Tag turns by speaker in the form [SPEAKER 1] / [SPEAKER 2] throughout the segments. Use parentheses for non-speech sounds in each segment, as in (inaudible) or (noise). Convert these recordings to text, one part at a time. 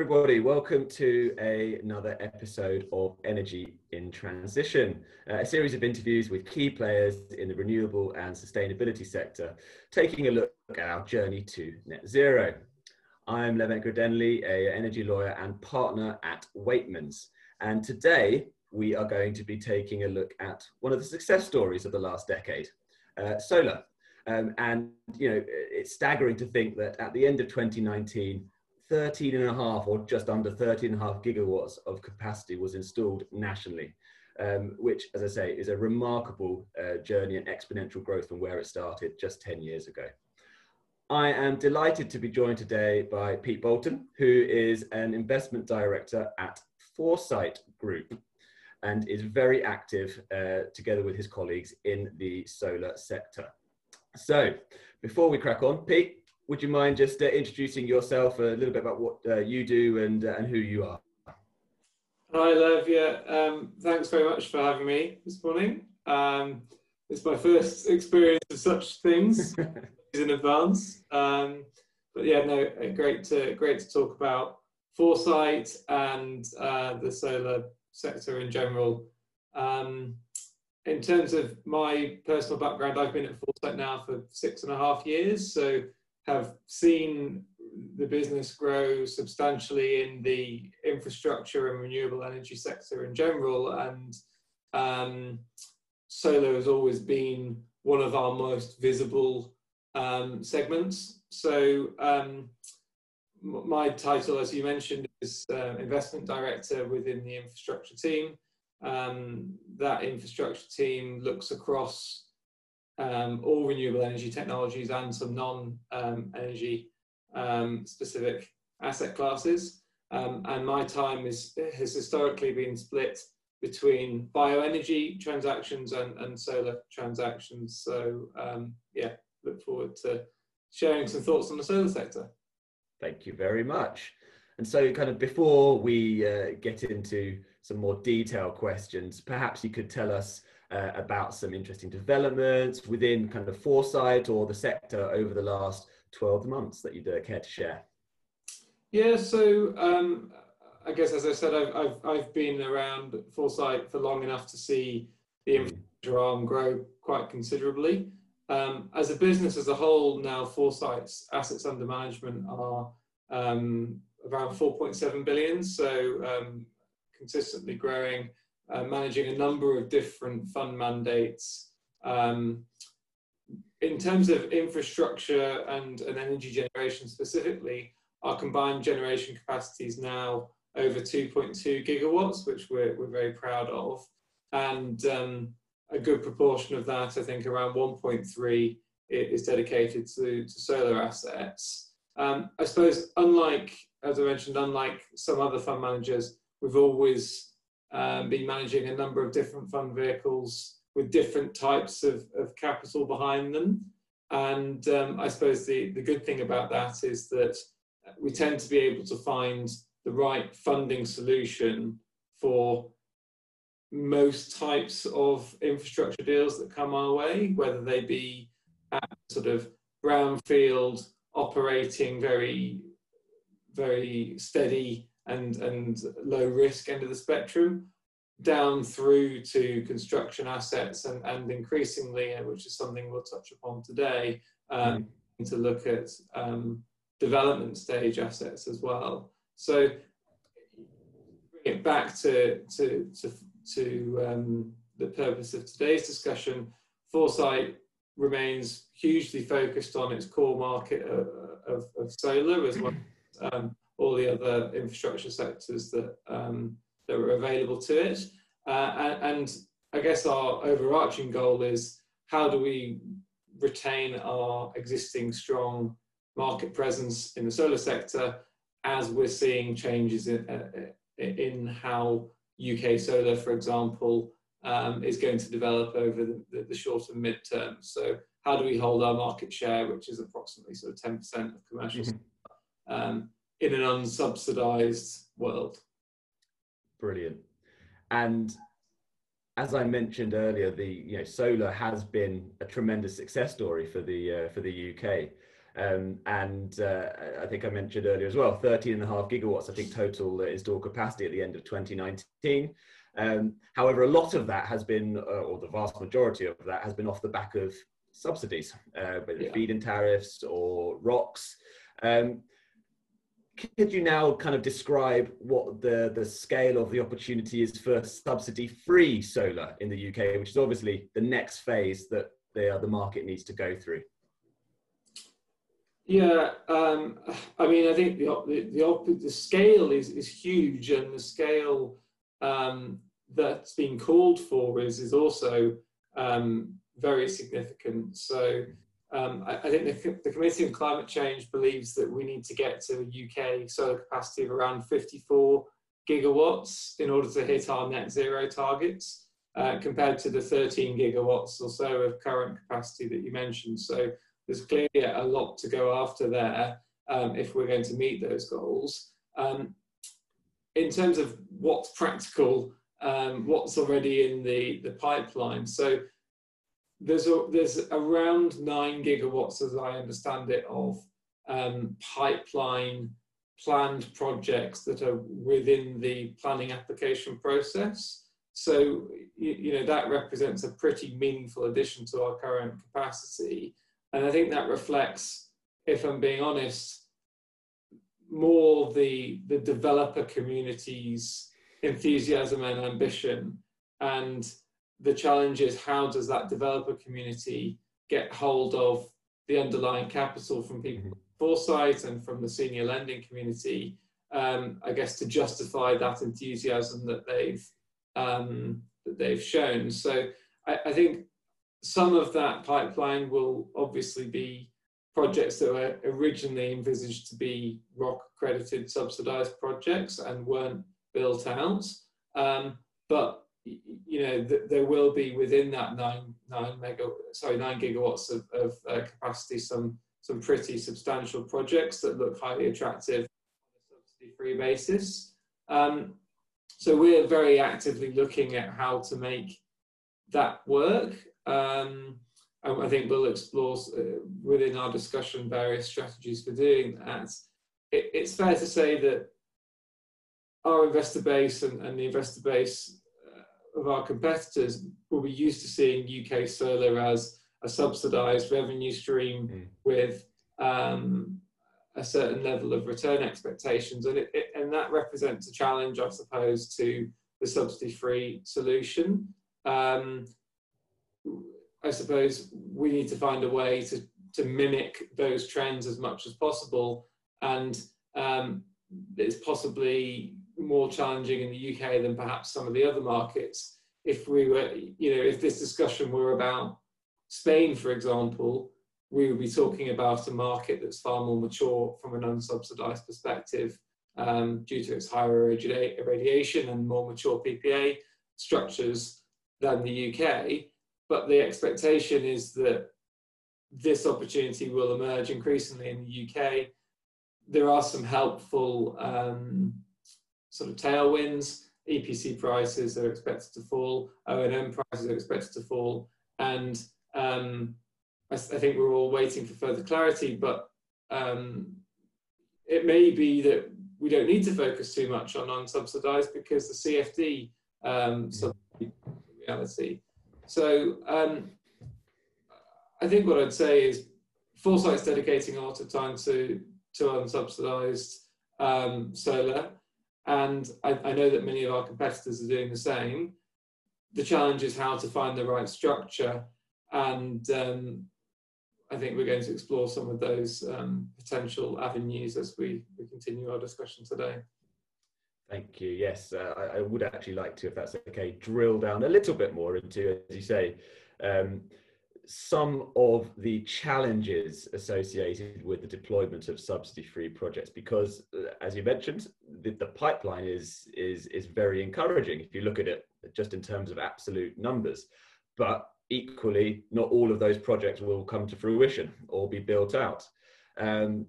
[SPEAKER 1] everybody. Welcome to a, another episode of Energy in Transition, uh, a series of interviews with key players in the renewable and sustainability sector, taking a look at our journey to net zero. I'm Levent Gurdenli, a energy lawyer and partner at Waitmans. And today we are going to be taking a look at one of the success stories of the last decade, uh, solar. Um, and you know, it's staggering to think that at the end of 2019, 13 and a half or just under 13 and a half gigawatts of capacity was installed nationally, um, which, as I say, is a remarkable uh, journey and exponential growth from where it started just 10 years ago. I am delighted to be joined today by Pete Bolton, who is an investment director at Foresight Group and is very active uh, together with his colleagues in the solar sector. So, before we crack on, Pete, would you mind just uh, introducing yourself a little bit about what uh, you do and, uh, and who you are?
[SPEAKER 2] Hi, Lev. Yeah, um, thanks very much for having me this morning. Um, it's my first experience of such things (laughs) in advance. Um, but yeah, no, uh, great to great to talk about foresight and uh, the solar sector in general. Um, in terms of my personal background, I've been at Foresight now for six and a half years. So have seen the business grow substantially in the infrastructure and renewable energy sector in general. And um, solar has always been one of our most visible um, segments. So um, my title, as you mentioned, is uh, investment director within the infrastructure team. Um, that infrastructure team looks across um, all renewable energy technologies and some non-energy um, um, specific asset classes. Um, and my time is, has historically been split between bioenergy transactions and, and solar transactions. So um, yeah, look forward to sharing some thoughts on the solar sector.
[SPEAKER 1] Thank you very much. And so kind of before we uh, get into some more detailed questions, perhaps you could tell us uh, about some interesting developments within kind of foresight or the sector over the last 12 months that you'd uh, care to share?
[SPEAKER 2] Yeah, so um, I guess as I said, I've, I've, I've been around foresight for long enough to see the hmm. infrastructure arm grow quite considerably. Um, as a business as a whole, now Foresight's assets under management are um, around 4.7 billion, so um, consistently growing uh, managing a number of different fund mandates. Um, in terms of infrastructure and, and energy generation specifically, our combined generation capacity is now over 2.2 gigawatts, which we're, we're very proud of. And um, a good proportion of that, I think around 1.3 is dedicated to, to solar assets. Um, I suppose, unlike, as I mentioned, unlike some other fund managers, we've always um, been managing a number of different fund vehicles with different types of, of capital behind them. And um, I suppose the, the good thing about that is that we tend to be able to find the right funding solution for most types of infrastructure deals that come our way, whether they be at sort of brownfield operating very, very steady and, and low risk end of the spectrum down through to construction assets and, and increasingly, uh, which is something we'll touch upon today, um, mm. to look at um, development stage assets as well. So bring it back to, to, to, to um, the purpose of today's discussion, Foresight remains hugely focused on its core market of, of, of solar as well as um, all the other infrastructure sectors that, um, that were available to it. Uh, and, and I guess our overarching goal is how do we retain our existing strong market presence in the solar sector as we're seeing changes in, uh, in how UK solar, for example, um, is going to develop over the, the, the short and mid term. So how do we hold our market share, which is approximately sort of 10% of commercial mm -hmm. um, in an unsubsidized world.
[SPEAKER 1] Brilliant. And as I mentioned earlier, the you know solar has been a tremendous success story for the uh, for the UK. Um, and uh, I think I mentioned earlier as well, 13 and a half gigawatts, I think total installed capacity at the end of 2019. Um, however, a lot of that has been, uh, or the vast majority of that has been off the back of subsidies, uh, whether yeah. feed-in tariffs or ROCs. Um, could you now kind of describe what the, the scale of the opportunity is for subsidy-free solar in the UK, which is obviously the next phase that the, the market needs to go through?
[SPEAKER 2] Yeah, um, I mean, I think the the, the, the scale is, is huge, and the scale um, that's being called for is is also um, very significant. So um, I, I, think the, the, Committee on Climate Change believes that we need to get to a UK solar capacity of around 54 gigawatts in order to hit our net zero targets, uh, compared to the 13 gigawatts or so of current capacity that you mentioned. So there's clearly a lot to go after there um, if we're going to meet those goals. Um, in terms of what's practical, um, what's already in the, the pipeline. So there's a, there's around nine gigawatts, as I understand it, of um, pipeline planned projects that are within the planning application process. So you, you know that represents a pretty meaningful addition to our current capacity, and I think that reflects, if I'm being honest, more the the developer community's enthusiasm and ambition and the challenge is how does that developer community get hold of the underlying capital from people mm-hmm. foresight and from the senior lending community um, i guess to justify that enthusiasm that they've um, that they've shown so I, I, think some of that pipeline will obviously be projects that were originally envisaged to be ROC accredited subsidized projects and weren't built out um, but you know, th- there will be within that nine nine mega sorry nine gigawatts of, of uh, capacity some some pretty substantial projects that look highly attractive on a subsidy-free basis. Um, so we're very actively looking at how to make that work. Um, I think we'll explore uh, within our discussion various strategies for doing that. It, it's fair to say that our investor base and, and the investor base of our competitors will be used to seeing UK solar as a subsidized revenue stream mm. with um, a certain level of return expectations. And, it, it, and that represents a challenge, I suppose, to the subsidy free solution. Um, I suppose we need to find a way to, to mimic those trends as much as possible. And um, it's possibly more challenging in the UK than perhaps some of the other markets. If we were, you know, if this discussion were about Spain, for example, we would be talking about a market that's far more mature from an unsubsidized perspective um, due to its higher irradiation and more mature PPA structures than the UK. But the expectation is that this opportunity will emerge increasingly in the UK. There are some helpful um, sort of tailwinds. EPC prices are expected to fall, O&M prices are expected to fall, and um, I, I, think we're all waiting for further clarity. But um, it may be that we don't need to focus too much on unsubsidized because the CFD um, reality. So um, I think what I'd say is Foresight's dedicating a lot of time to to unsubsidized um, solar and I, I, know that many of our competitors are doing the same. The challenge is how to find the right structure, and um, I think we're going to explore some of those um, potential avenues as we, we continue our discussion today.
[SPEAKER 1] Thank you. Yes, uh, I, I, would actually like to, if that's okay, drill down a little bit more into, as you say, um, some of the challenges associated with the deployment of subsidy-free projects because uh, as you mentioned the, the, pipeline is is is very encouraging if you look at it just in terms of absolute numbers. But equally not all of those projects will come to fruition or be built out. Um,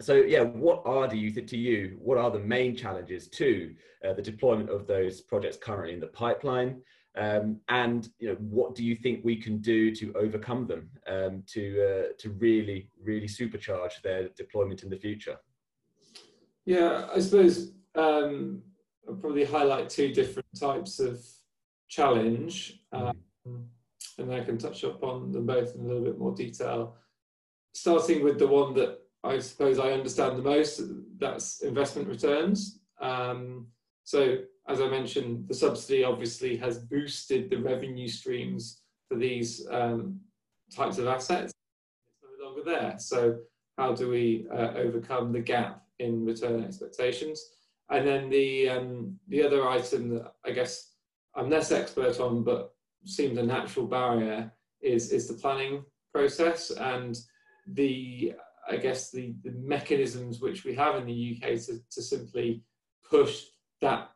[SPEAKER 1] so yeah what are do you think to you what are the main challenges to uh, the deployment of those projects currently in the pipeline Um, and you know, what do you think we can do to overcome them um, to uh, to really really supercharge their deployment in the future?
[SPEAKER 2] Yeah, I suppose um, I'll probably highlight two different types of challenge, mm. um, and then I can touch upon them both in a little bit more detail. Starting with the one that I suppose I understand the most, that's investment returns. Um, so as I mentioned, the subsidy obviously has boosted the revenue streams for these um, types of assets. It's no longer there. So how do we uh, overcome the gap in return expectations? And then the um, the other item that I guess I'm less expert on, but seems a natural barrier is is the planning process and the I guess the, the mechanisms which we have in the UK to, to simply push that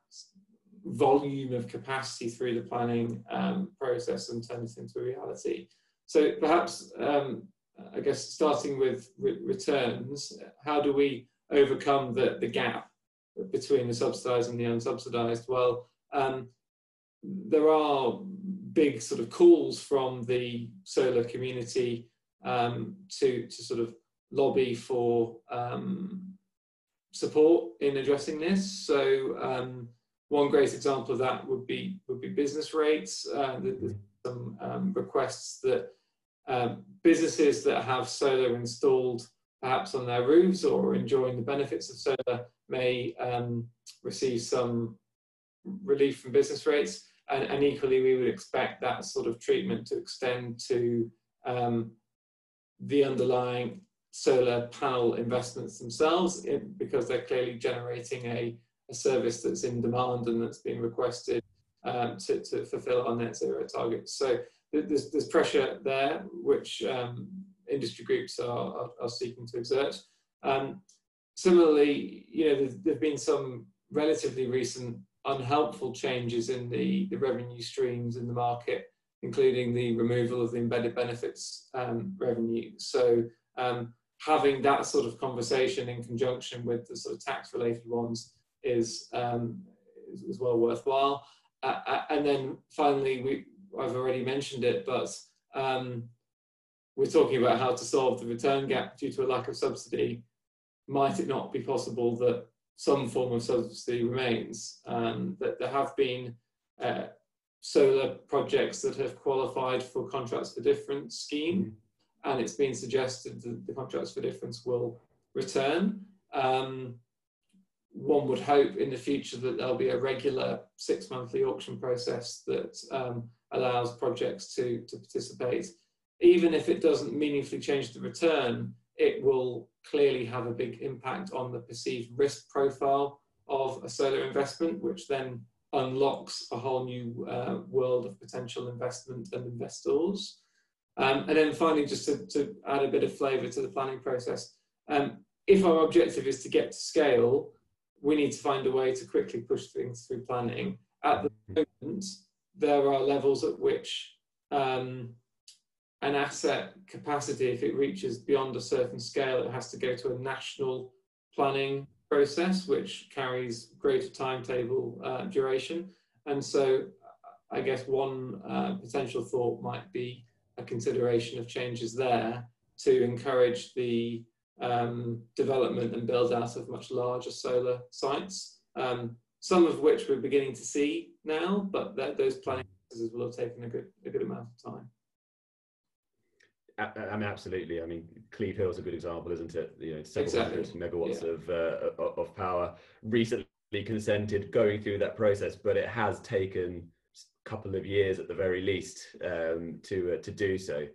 [SPEAKER 2] volume of capacity through the planning um, process and turn it into reality. So perhaps, um, I guess, starting with re returns, how do we overcome the, the gap between the subsidised and the unsubsidised? Well, um, there are big sort of calls from the solar community um, to, to sort of lobby for um, support in addressing this. So um, one great example of that would be would be business rates. Uh, there's some um, requests that um, businesses that have solar installed perhaps on their roofs or enjoying the benefits of solar may um, receive some relief from business rates. And, and, equally, we would expect that sort of treatment to extend to um, the underlying solar panel investments themselves in, because they're clearly generating a, a, service that's in demand and that's being requested um, to, to, fulfill our net zero targets. So there's, there's pressure there, which um, industry groups are, are, are, seeking to exert. Um, similarly, you know, there have been some relatively recent unhelpful changes in the, the revenue streams in the market, including the removal of the embedded benefits um, revenue. So um, having that sort of conversation in conjunction with the sort of tax related ones is, um, is, is, well worthwhile. Uh, uh, and then finally, we, I've already mentioned it, but um, we're talking about how to solve the return gap due to a lack of subsidy. Might it not be possible that some form of subsidy remains? Um, that there have been uh, solar projects that have qualified for contracts for difference scheme. And it's been suggested that the contracts for difference will return. Um, one would hope in the future that there'll be a regular six monthly auction process that um, allows projects to, to participate. Even if it doesn't meaningfully change the return, it will clearly have a big impact on the perceived risk profile of a solar investment, which then unlocks a whole new uh, world of potential investment and investors. Um, and then finally, just to, to, add a bit of flavour to the planning process, um, if our objective is to get to scale, we need to find a way to quickly push things through planning. At the moment, there are levels at which um, an asset capacity, if it reaches beyond a certain scale, it has to go to a national planning process, which carries greater timetable uh, duration. And so I guess one uh, potential thought might be a consideration of changes there to encourage the um, development and build out of much larger solar sites, um, some of which we're beginning to see now, but that, those planning processes will have taken a good, a good amount of time.
[SPEAKER 1] I mean, absolutely. I mean, Cleve Hill is a good example, isn't it? You know, several exactly. hundred megawatts yeah. of uh, of power recently consented going through that process, but it has taken couple of years at the very least um, to uh, to do so.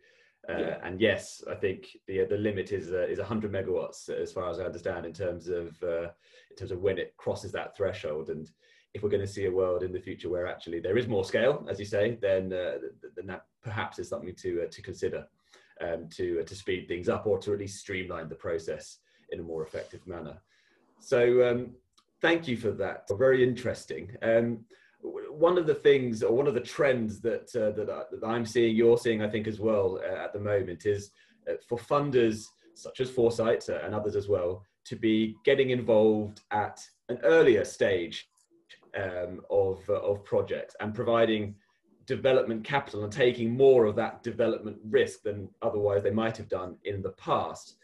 [SPEAKER 1] Uh, yeah. And yes, I think the the limit is uh, is 100 megawatts as far as I understand in terms of uh, in terms of when it crosses that threshold. And if we're going to see a world in the future where actually there is more scale, as you say, then uh, then that perhaps is something to uh, to consider um, to to speed things up or to at least streamline the process in a more effective manner. So um, thank you for that. Very interesting. Um, one of the things or one of the trends that uh, that, I, that I'm seeing, you're seeing, I think as well uh, at the moment is uh, for funders such as Foresight uh, and others as well to be getting involved at an earlier stage um, of uh, of projects and providing development capital and taking more of that development risk than otherwise they might have done in the past.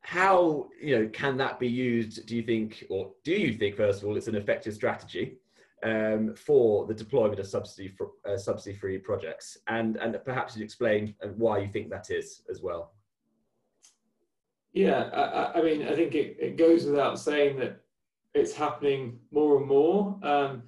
[SPEAKER 1] How you know can that be used? Do you think, or do you think, first of all, it's an effective strategy um, for the deployment of subsidy for, uh, subsidy-free projects, and and perhaps you explain uh, why you think that is as well.
[SPEAKER 2] Yeah, I, I mean, I think it, it goes without saying that it's happening more and more. Um,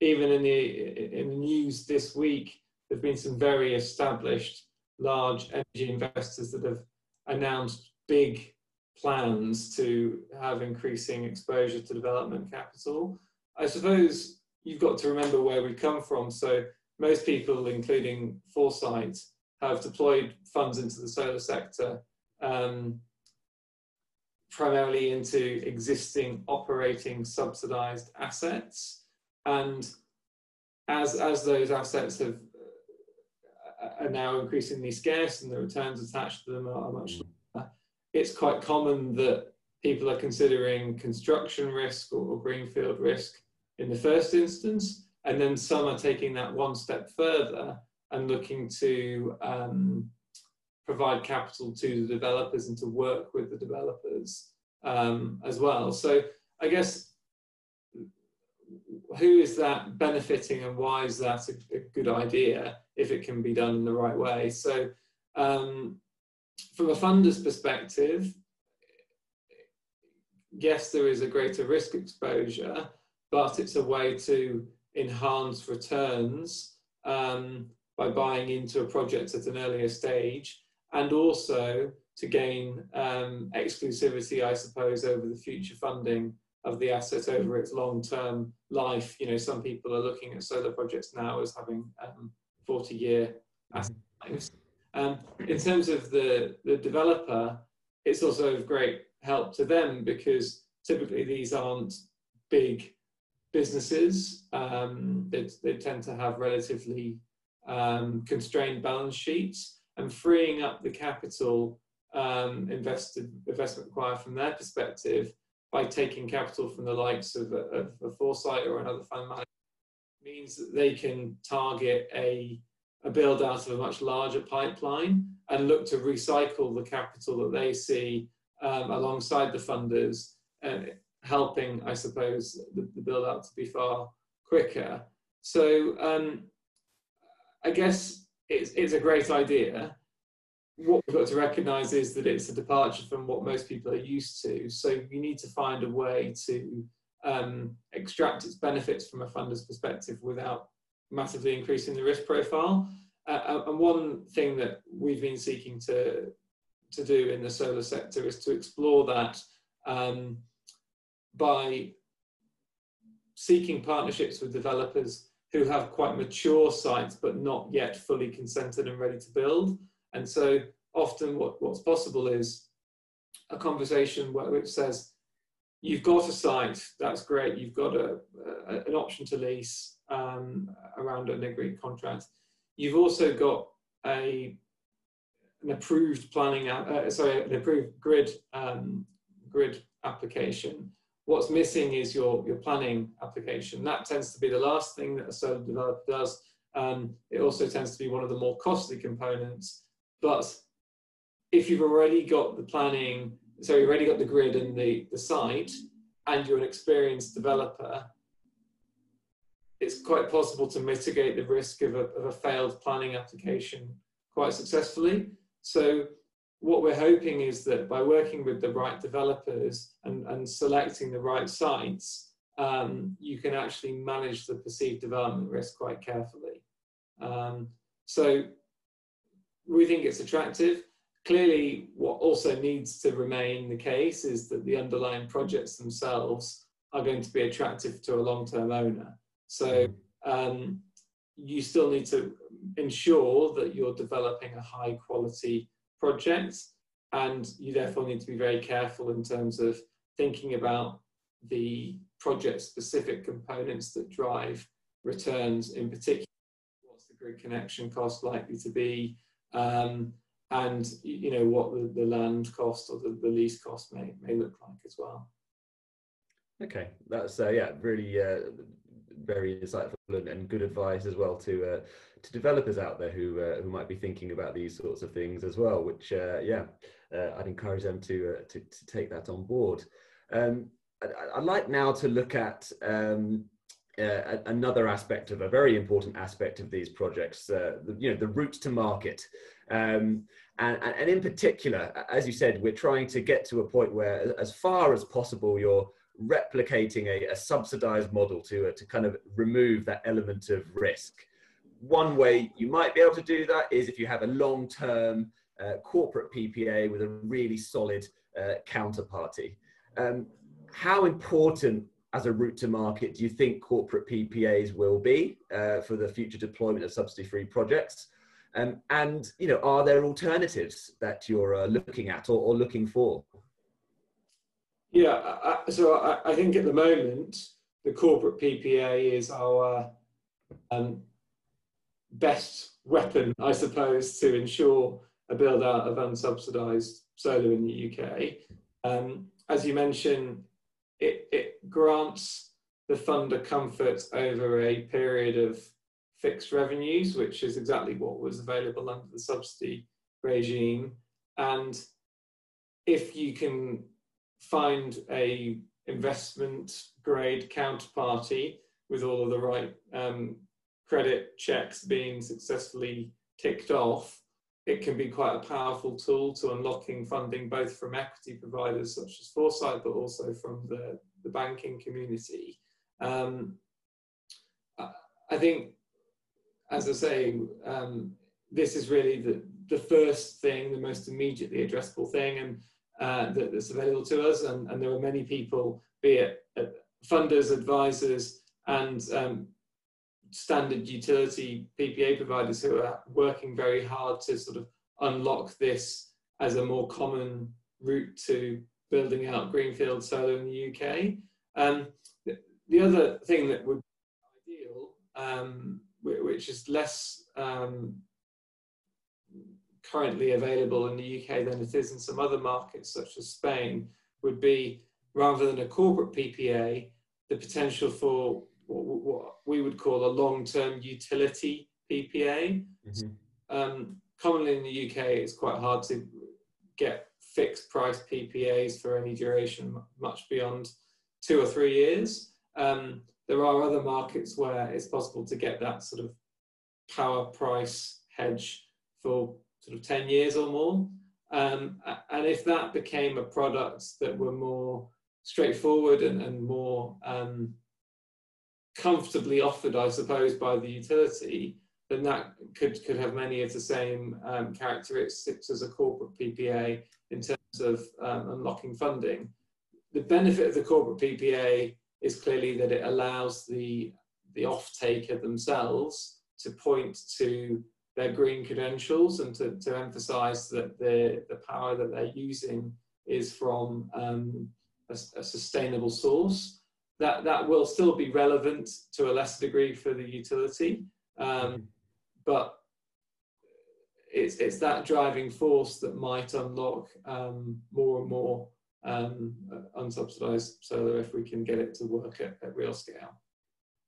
[SPEAKER 2] even in the in the news this week, there've been some very established large energy investors that have announced big plans to have increasing exposure to development capital. I suppose you've got to remember where we come from. So most people, including Foresight, have deployed funds into the solar sector um, primarily into existing operating subsidized assets. And as, as those assets have, uh, are now increasingly scarce and the returns attached to them are much lower, it's quite common that people are considering construction risk or greenfield risk in the first instance, and then some are taking that one step further and looking to um, provide capital to the developers and to work with the developers um, as well. So I guess who is that benefiting and why is that a, a good idea if it can be done in the right way? So um, from a funder's perspective, yes, there is a greater risk exposure, but it's a way to enhance returns um, by buying into a project at an earlier stage and also to gain um, exclusivity, I suppose, over the future funding of the asset over its long-term life. You know, some people are looking at solar projects now as having 40-year um, asset lives. Um, in terms of the, the developer, it's also of great help to them because typically these aren't big businesses. Um, they, they, tend to have relatively um, constrained balance sheets and freeing up the capital um, invested, investment required from their perspective by taking capital from the likes of, of, Foresight or another fund manager means that they can target a, a build out of a much larger pipeline and look to recycle the capital that they see um, alongside the funders, helping, I suppose, the, the, build out to be far quicker. So um, I guess it's, it's a great idea. What we've got to recognize is that it's a departure from what most people are used to. So you need to find a way to um, extract its benefits from a funder's perspective without massively increasing the risk profile. Uh, and one thing that we've been seeking to, to do in the solar sector is to explore that um, by seeking partnerships with developers who have quite mature sites but not yet fully consented and ready to build. And so often what, what's possible is a conversation where, which says, you've got a site, that's great, you've got a, a an option to lease um, around an agreed contract. You've also got a an approved planning, uh, sorry, an approved grid um, grid application What's missing is your, your planning application. That tends to be the last thing that a solar developer does. Um, it also tends to be one of the more costly components. But if you've already got the planning, so you've already got the grid and the, the site, and you're an experienced developer, it's quite possible to mitigate the risk of a, of a failed planning application quite successfully. So what we're hoping is that by working with the right developers and, and selecting the right sites, um, you can actually manage the perceived development risk quite carefully. Um, so we think it's attractive. Clearly, what also needs to remain the case is that the underlying projects themselves are going to be attractive to a long-term owner. So um, you still need to ensure that you're developing a high quality project, and you therefore need to be very careful in terms of thinking about the project specific components that drive returns in particular. What's the grid connection cost likely to be? Um, and you know what the, the land cost or the, the lease cost may, may look like as well.
[SPEAKER 1] Okay, that's uh, yeah, really uh, very insightful and, and good advice as well to uh, to developers out there who uh, who might be thinking about these sorts of things as well. Which uh, yeah, uh, I'd encourage them to, uh, to, to take that on board. Um, I, would like now to look at um, uh, another aspect of a very important aspect of these projects, uh, the, you know, the route to market. Um, and, and in particular, as you said, we're trying to get to a point where, as far as possible, you're replicating a, a subsidized model to, uh, to kind of remove that element of risk. One way you might be able to do that is if you have a long term uh, corporate PPA with a really solid uh, counterparty. Um, how important as a route to market do you think corporate PPAs will be uh, for the future deployment of subsidy-free projects? Um, and you know, are there alternatives that you're uh, looking at or, or, looking for?
[SPEAKER 2] Yeah, I, so I, I, think at the moment the corporate PPA is our um, best weapon, I suppose, to ensure a build out of unsubsidized solar in the UK. Um, as you mentioned, it, it grants the funder comfort over a period of fixed revenues, which is exactly what was available under the subsidy regime. And if you can find a investment grade counterparty with all of the right um, credit checks being successfully ticked off, it can be quite a powerful tool to unlocking funding both from equity providers such as Foresight, but also from the, the banking community. Um, I think, as I say, um, this is really the, the first thing, the most immediately addressable thing, and uh, that, that's available to us. And, and, there are many people, be it uh, funders, advisors, and um, standard utility PPA providers who are working very hard to sort of unlock this as a more common route to building out greenfield solar in the UK. Um, the, the, other thing that would be ideal, um, which is less um, currently available in the UK than it is in some other markets such as Spain, would be rather than a corporate PPA, the potential for what, what we would call a long-term utility PPA. Mm-hmm. Um, commonly in the UK, it's quite hard to get fixed price PPAs for any duration much beyond two or three years. Um, there are other markets where it's possible to get that sort of power price hedge for sort of 10 years or more. Um, and if that became a product that were more straightforward and, and more um, comfortably offered, I suppose, by the utility, then that could, could have many of the same um, characteristics as a corporate PPA in terms of um, unlocking funding. The benefit of the corporate PPA is clearly that it allows the, the off-taker themselves to point to their green credentials and to, to emphasize that the, the power that they're using is from um, a, a sustainable source that that will still be relevant to a lesser degree for the utility, um, mm-hmm. but it's it's that driving force that might unlock um, more and more um, unsubsidized solar if we can get it to work at, at real scale.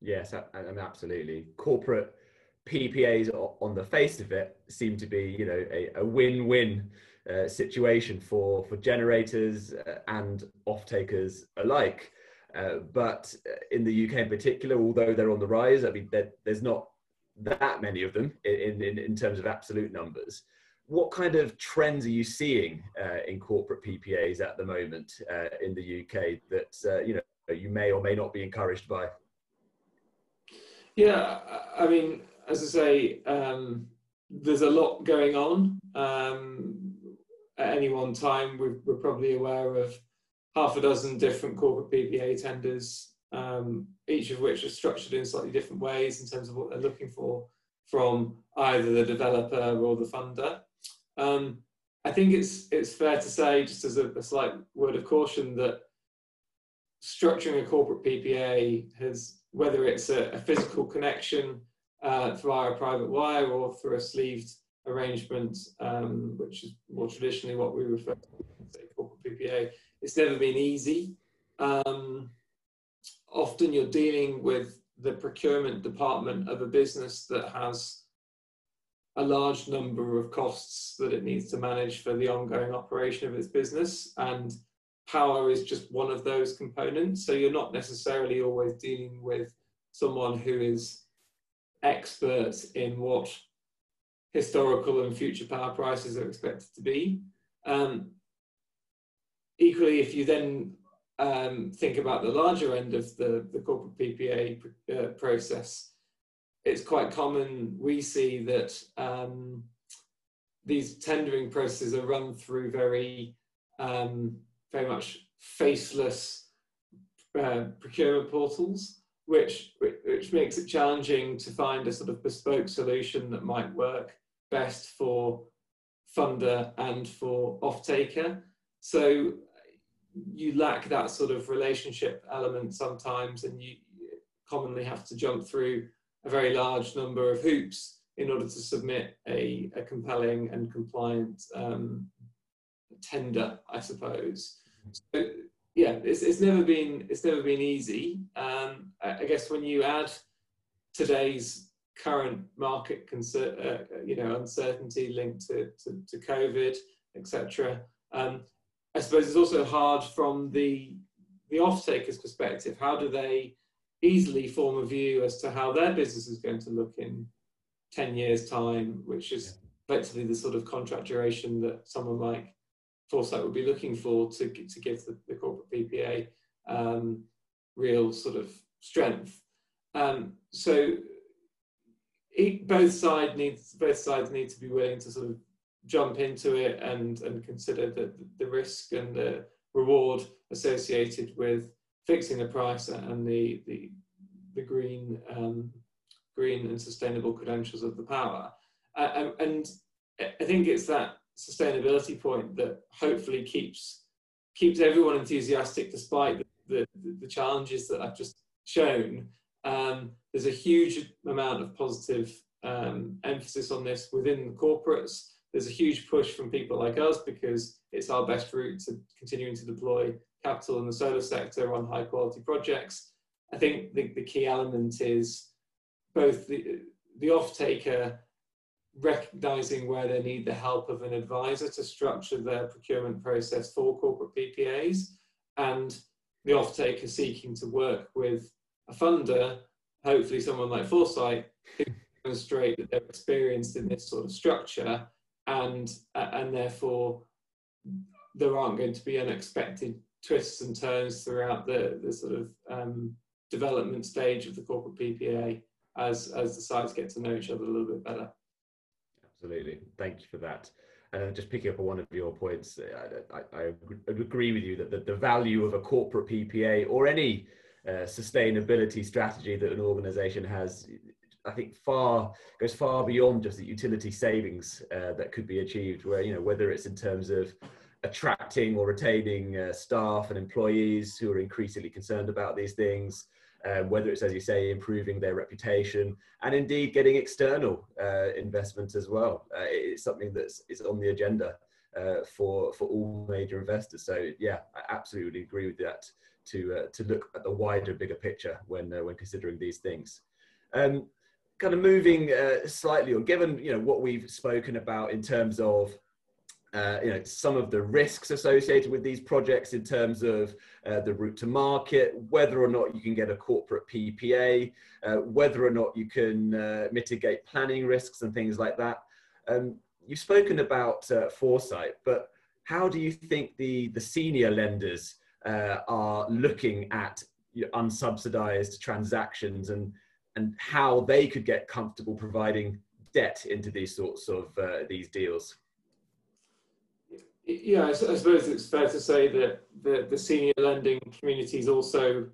[SPEAKER 1] Yes, and absolutely. Corporate PPAs on the face of it seem to be, you know, a, a win-win uh, situation for for generators uh, and off-takers alike. Uh, but in the UK in particular, although they're on the rise, I mean, there's not that many of them in, in, in terms of absolute numbers. What kind of trends are you seeing uh, in corporate PPAs at the moment uh, in the UK that uh, you know you may or may not be encouraged by?
[SPEAKER 2] Yeah, I mean, as I say, um, there's a lot going on. Um, at any one time, we're, we're probably aware of half a dozen different corporate PPA tenders, um, each of which are structured in slightly different ways in terms of what they're looking for from either the developer or the funder. Um, I think it's it's fair to say, just as a, a slight word of caution, that structuring a corporate PPA has, whether it's a, a physical connection uh, via a private wire or through a sleeved arrangement, um, which is more traditionally what we refer to as a corporate PPA, it's never been easy. Um, often you're dealing with the procurement department of a business that has a large number of costs that it needs to manage for the ongoing operation of its business. And power is just one of those components. So you're not necessarily always dealing with someone who is expert in what historical and future power prices are expected to be. Um, equally, if you then um, think about the larger end of the, the corporate PPA uh, process, it's quite common we see that um, these tendering processes are run through very, um, very much faceless uh, procurement portals, which, which makes it challenging to find a sort of bespoke solution that might work best for funder and for off-taker. So you lack that sort of relationship element sometimes, and you commonly have to jump through a very large number of hoops in order to submit a, a compelling and compliant um, tender, I suppose. So, yeah, it's, it's never been it's never been easy. Um, I, I, guess when you add today's current market concern, uh, you know, uncertainty linked to, to, to COVID, etc. Um, I suppose it's also hard from the the off-taker's perspective. How do they easily form a view as to how their business is going to look in 10 years' time, which is effectively the sort of contract duration that someone like Foresight would be looking for to, to give the, the corporate PPA um, real sort of strength. Um, so it, both side needs both sides need to be willing to sort of jump into it and and consider the the risk and the reward associated with fixing the price and the the, the green um, green and sustainable credentials of the power. Uh, and I think it's that sustainability point that hopefully keeps keeps everyone enthusiastic despite the, the, the challenges that I've just shown. Um, there's a huge amount of positive um, emphasis on this within the corporates. There's a huge push from people like us because it's our best route to continuing to deploy capital in the solar sector on high quality projects. I think the, the key element is both the, the off-taker recognizing where they need the help of an advisor to structure their procurement process for corporate PPAs and the off-taker seeking to work with a funder, hopefully someone like Foresight, who demonstrate that they're experienced in this sort of structure and, uh, and therefore there aren't going to be unexpected twists and turns throughout the, the sort of um, development stage of the corporate PPA as, as the sites get to know each other a little bit better.
[SPEAKER 1] Absolutely. Thank you for that. And just picking up on one of your points, I, I, I agree with you that the, the, value of a corporate PPA or any uh, sustainability strategy that an organization has, I think far goes far beyond just the utility savings uh, that could be achieved. Where you know whether it's in terms of attracting or retaining uh, staff and employees who are increasingly concerned about these things, um, whether it's, as you say, improving their reputation and indeed getting external uh, investment as well. Uh, it's something that's is on the agenda uh, for, for all major investors. So yeah, I absolutely agree with that to, uh, to look at the wider, bigger picture when, uh, when considering these things. Um, kind of moving slightly on, given you know what we've spoken about in terms of uh, you know, some of the risks associated with these projects in terms of uh, the route to market, whether or not you can get a corporate PPA, uh, whether or not you can uh, mitigate planning risks and things like that. Um, you've spoken about uh, foresight, but how do you think the, the senior lenders uh, are looking at unsubsidized transactions and, and how they could get comfortable providing debt into these sorts of these deals?
[SPEAKER 2] Yeah, I, suppose it's fair to say that the, the senior lending communities also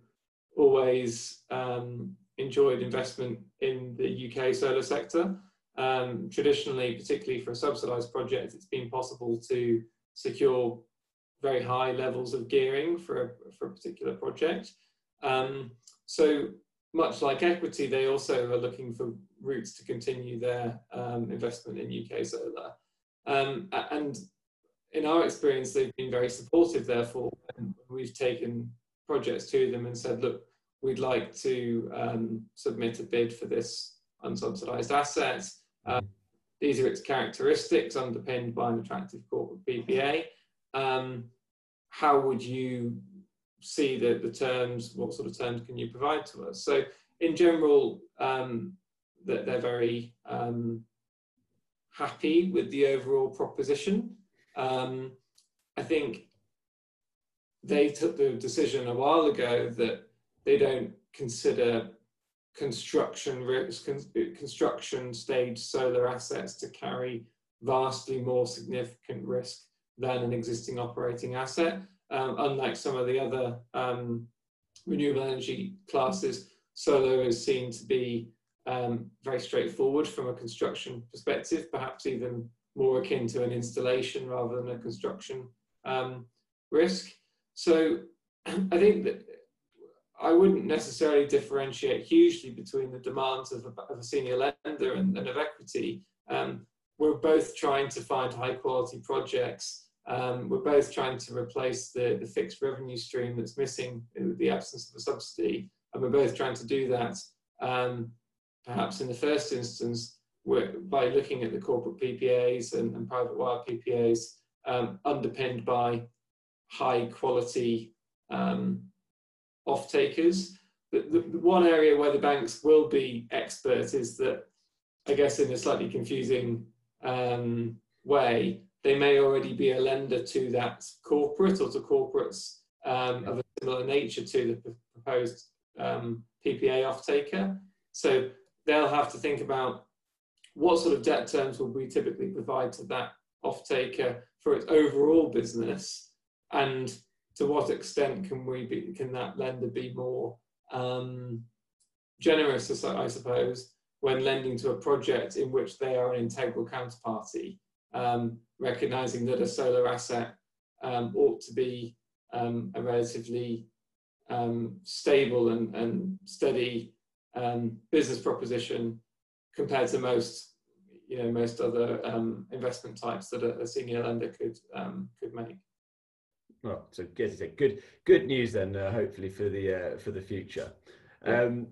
[SPEAKER 2] always um, enjoyed investment in the UK solar sector. Um, traditionally, particularly for a subsidised project, it's been possible to secure very high levels of gearing for a, for a particular project. Um, so much like equity, they also are looking for routes to continue their um, investment in UK solar. Um, and in our experience, they've been very supportive. Therefore, when we've taken projects to them and said, "Look, we'd like to um, submit a bid for this unsubsidized asset. Uh, these are its characteristics underpinned by an attractive corporate PPA. Um, how would you see the, the terms? What sort of terms can you provide to us? So in general, um, that they're very um, happy with the overall proposition. Um, I think they took the decision a while ago that they don't consider construction construction stage solar assets to carry vastly more significant risk than an existing operating asset. Um, unlike some of the other um, renewable energy classes, solar is seen to be um, very straightforward from a construction perspective, perhaps even more akin to an installation rather than a construction um, risk. So (clears throat) I think that I wouldn't necessarily differentiate hugely between the demands of a, of a senior lender and, and of equity. Um, we're both trying to find high quality projects. Um, we're both trying to replace the, the fixed revenue stream that's missing in the absence of a subsidy. And we're both trying to do that, um, perhaps in the first instance, by looking at the corporate PPAs and, and private wire PPAs um, underpinned by high quality um, off takers. The, the, one area where the banks will be expert is that, I guess, in a slightly confusing um, way, they may already be a lender to that corporate or to corporates um, of a similar nature to the proposed um, PPA off taker. So they'll have to think about what sort of debt terms will we typically provide to that off taker for its overall business? And to what extent can we be can that lender be more um, generous i suppose when lending to a project in which they are an integral counterparty um, recognizing that a solar asset um, ought to be um, a relatively um, stable and, and steady um, business proposition compared to most you know most other investment types that a, a senior lender could could make
[SPEAKER 1] well, so as you say, good good news then. Uh, hopefully for the uh, for the future. Um,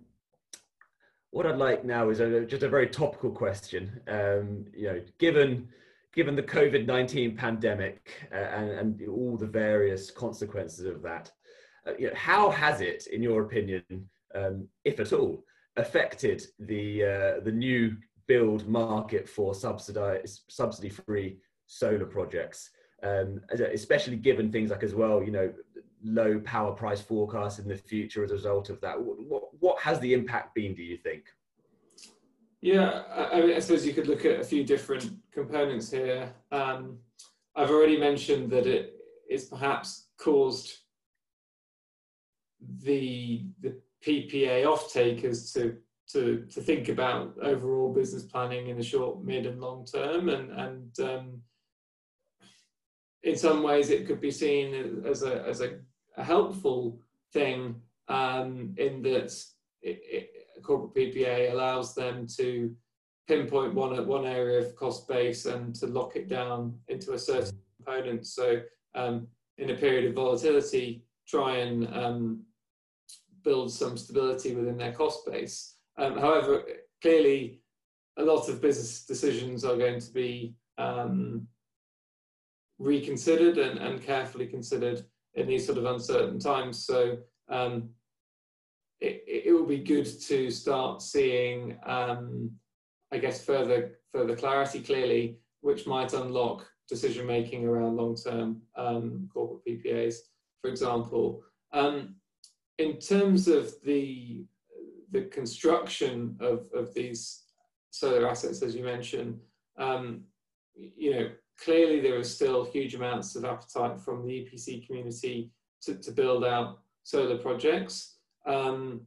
[SPEAKER 1] what I'd like now is a, just a very topical question. Um, you know, given given the COVID nineteen pandemic uh, and, and all the various consequences of that, uh, you know, how has it, in your opinion, um, if at all, affected the uh, the new build market for subsidized subsidy free solar projects? um, especially given things like as well, you know, low power price forecasts in the future as a result of that. What, what has the impact been, do you think?
[SPEAKER 2] Yeah, I, I suppose you could look at a few different components here. Um, I've already mentioned that it is perhaps caused the the PPA off takers to to to think about overall business planning in the short, mid, and long term, and and um, in some ways it could be seen as a, as a, a helpful thing um, in that it, it, corporate PPA allows them to pinpoint one one area of cost base and to lock it down into a certain component. So um, in a period of volatility, try and um, build some stability within their cost base. Um, however, clearly, a lot of business decisions are going to be um, reconsidered and, and carefully considered in these sort of uncertain times. So um, it, it will be good to start seeing, um, I guess, further further clarity clearly, which might unlock decision making around long term um, corporate PPAs, for example. Um, in terms of the the construction of, of these solar assets, as you mentioned, um, you know, clearly there are still huge amounts of appetite from the EPC community to, to build out solar projects. Um,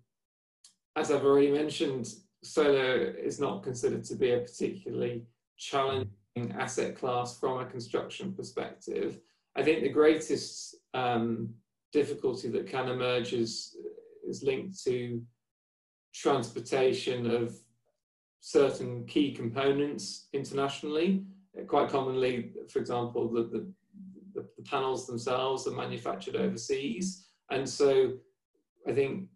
[SPEAKER 2] as I've already mentioned, solar is not considered to be a particularly challenging asset class from a construction perspective. I think the greatest um, difficulty that can emerge is, is linked to transportation of certain key components internationally quite commonly, for example, the, the, the, panels themselves are manufactured overseas. And so I think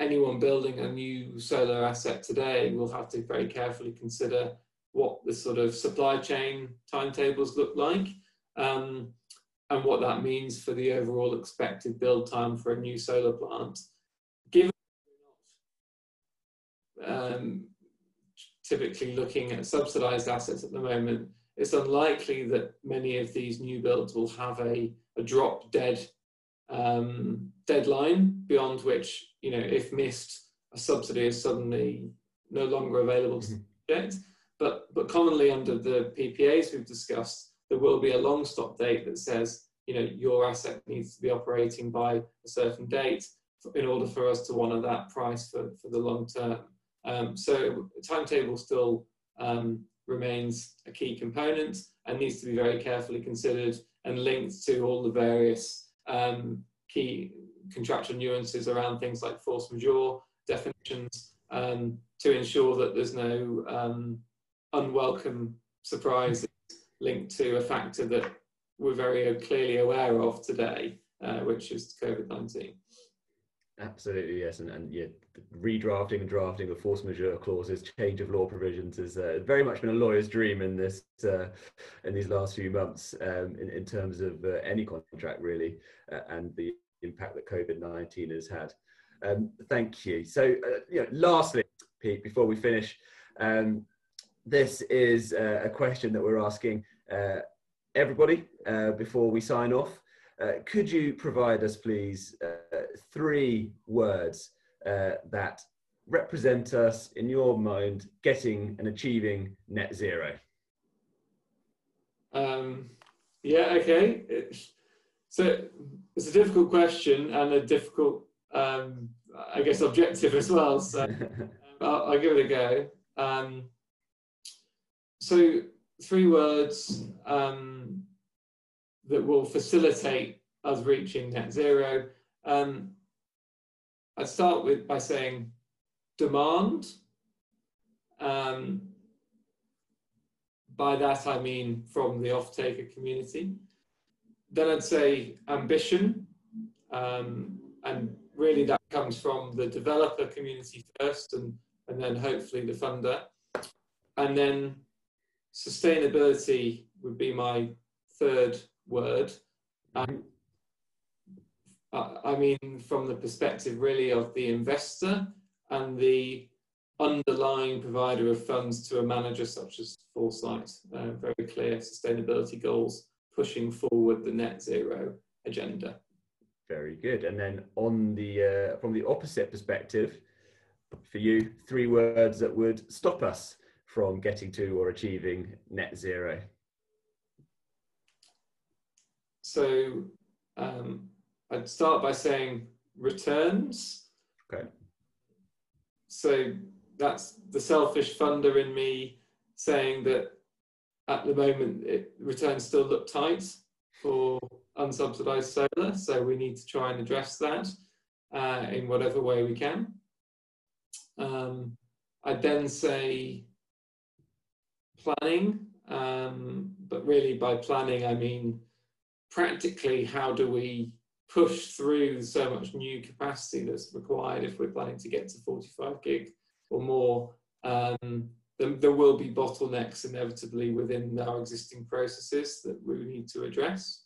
[SPEAKER 2] anyone building a new solar asset today will have to very carefully consider what the sort of supply chain timetables look like um, and what that means for the overall expected build time for a new solar plant. Given um, typically looking at subsidized assets at the moment, it's unlikely that many of these new builds will have a, a drop dead um, deadline beyond which, you know, if missed, a subsidy is suddenly no longer available to the mm-hmm. project. But, but commonly under the PPAs we've discussed, there will be a long stop date that says, you know, your asset needs to be operating by a certain date in order for us to honour that price for, for the long term. Um, so timetable still um, remains a key component and needs to be very carefully considered and linked to all the various um, key contractual nuances around things like force majeure definitions um, to ensure that there's no um, unwelcome surprises linked to a factor that we're very clearly aware of today, uh, which is COVID-19.
[SPEAKER 1] Absolutely, yes, and, and yeah, redrafting and drafting of force majeure clauses, change of law provisions has uh, very much been a lawyer's dream in this uh, in these last few months um, in, in terms of uh, any contract really, uh, and the impact that COVID nineteen has had. Um, thank you. So, uh, you know, lastly, Pete, before we finish, um, this is uh, a question that we're asking everybody before we sign off. Uh, could you provide us, please, uh, three words uh, that represent us, in your mind, getting and achieving net zero?
[SPEAKER 2] Um, yeah, okay. It's, so it's a difficult question and a difficult, um, I guess, objective as well. So (laughs) I'll, I'll, give it a go. Um, so three words. Um, that will facilitate us reaching net zero. Um, I'd start with by saying demand. Um, by that I mean from the off-taker community. Then I'd say ambition, um, and really that comes from the developer community first, and, and then hopefully the funder. And then sustainability would be my third word. Um, I mean, from the perspective really of the investor and the underlying provider of funds to a manager such as Foresight, uh, very clear sustainability goals pushing forward the net zero agenda.
[SPEAKER 1] Very good. And then on the uh, from the opposite perspective, for you, three words that would stop us from getting to or achieving net zero.
[SPEAKER 2] So um, I'd start by saying returns.
[SPEAKER 1] Okay.
[SPEAKER 2] So that's the selfish funder in me saying that at the moment it, returns still look tight for unsubsidized solar. So we need to try and address that uh, in whatever way we can. Um, I'd then say planning, um, but really by planning I mean practically, how do we push through so much new capacity that's required if we're planning to get to 45 gig or more? Um, then there will be bottlenecks inevitably within our existing processes that we need to address.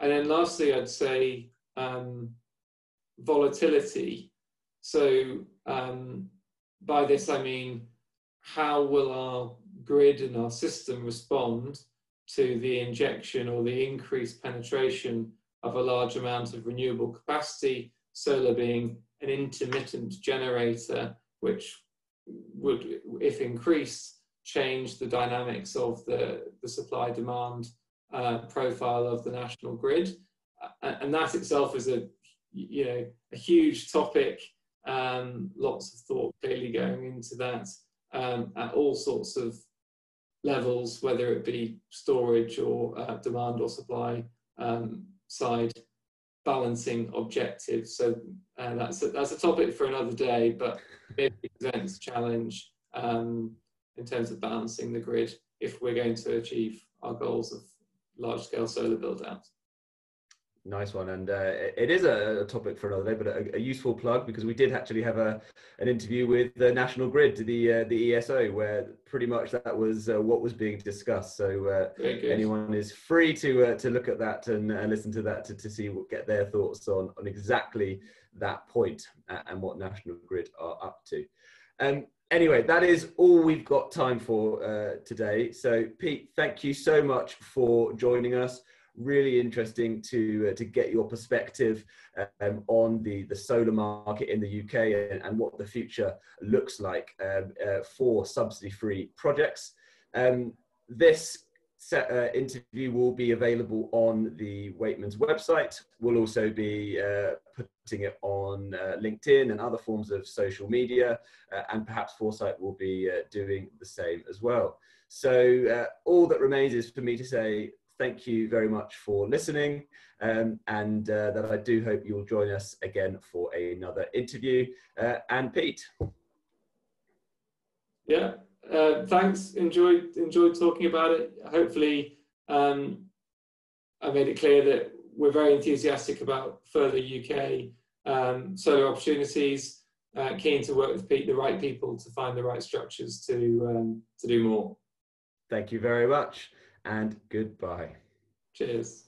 [SPEAKER 2] And then lastly, I'd say um, volatility. So um, by this, I mean, how will our grid and our system respond to the injection or the increased penetration of a large amount of renewable capacity, solar being an intermittent generator, which would, if increased, change the dynamics of the, the supply demand uh, profile of the national grid. And that itself is a, you know, a huge topic, um, lots of thought clearly going into that um, at all sorts of levels, whether it be storage or uh, demand or supply um, side balancing objectives. So uh, that's a, that's a topic for another day, but it presents a challenge um, in terms of balancing the grid if we're going to achieve our goals of large scale solar build out.
[SPEAKER 1] Nice one, and uh, it is a, topic for another day, but a, a, useful plug because we did actually have a an interview with the National Grid, the uh, the ESO, where pretty much that was uh, what was being discussed. So uh, anyone is free to uh, to look at that and listen to that to, to see what get their thoughts on on exactly that point and what National Grid are up to. Um, anyway, that is all we've got time for uh, today. So Pete, thank you so much for joining us really interesting to uh, to get your perspective um, on the the solar market in the UK and, and what the future looks like um, uh, for subsidy free projects. Um, this set, uh, interview will be available on the Watemans website. We'll also be uh, putting it on uh, LinkedIn and other forms of social media, uh, and perhaps Foresight will be doing the same as well. So all that remains is for me to say thank you very much for listening um, and uh, that I do hope you'll join us again for another interview. Uh, and Pete.
[SPEAKER 2] Yeah, uh, thanks. Enjoyed, enjoyed talking about it. Hopefully um, I made it clear that we're very enthusiastic about further UK um, solar opportunities. Uh, keen to work with Pete, the right people to find the right structures to um, to do more.
[SPEAKER 1] Thank you very much and goodbye.
[SPEAKER 2] Cheers.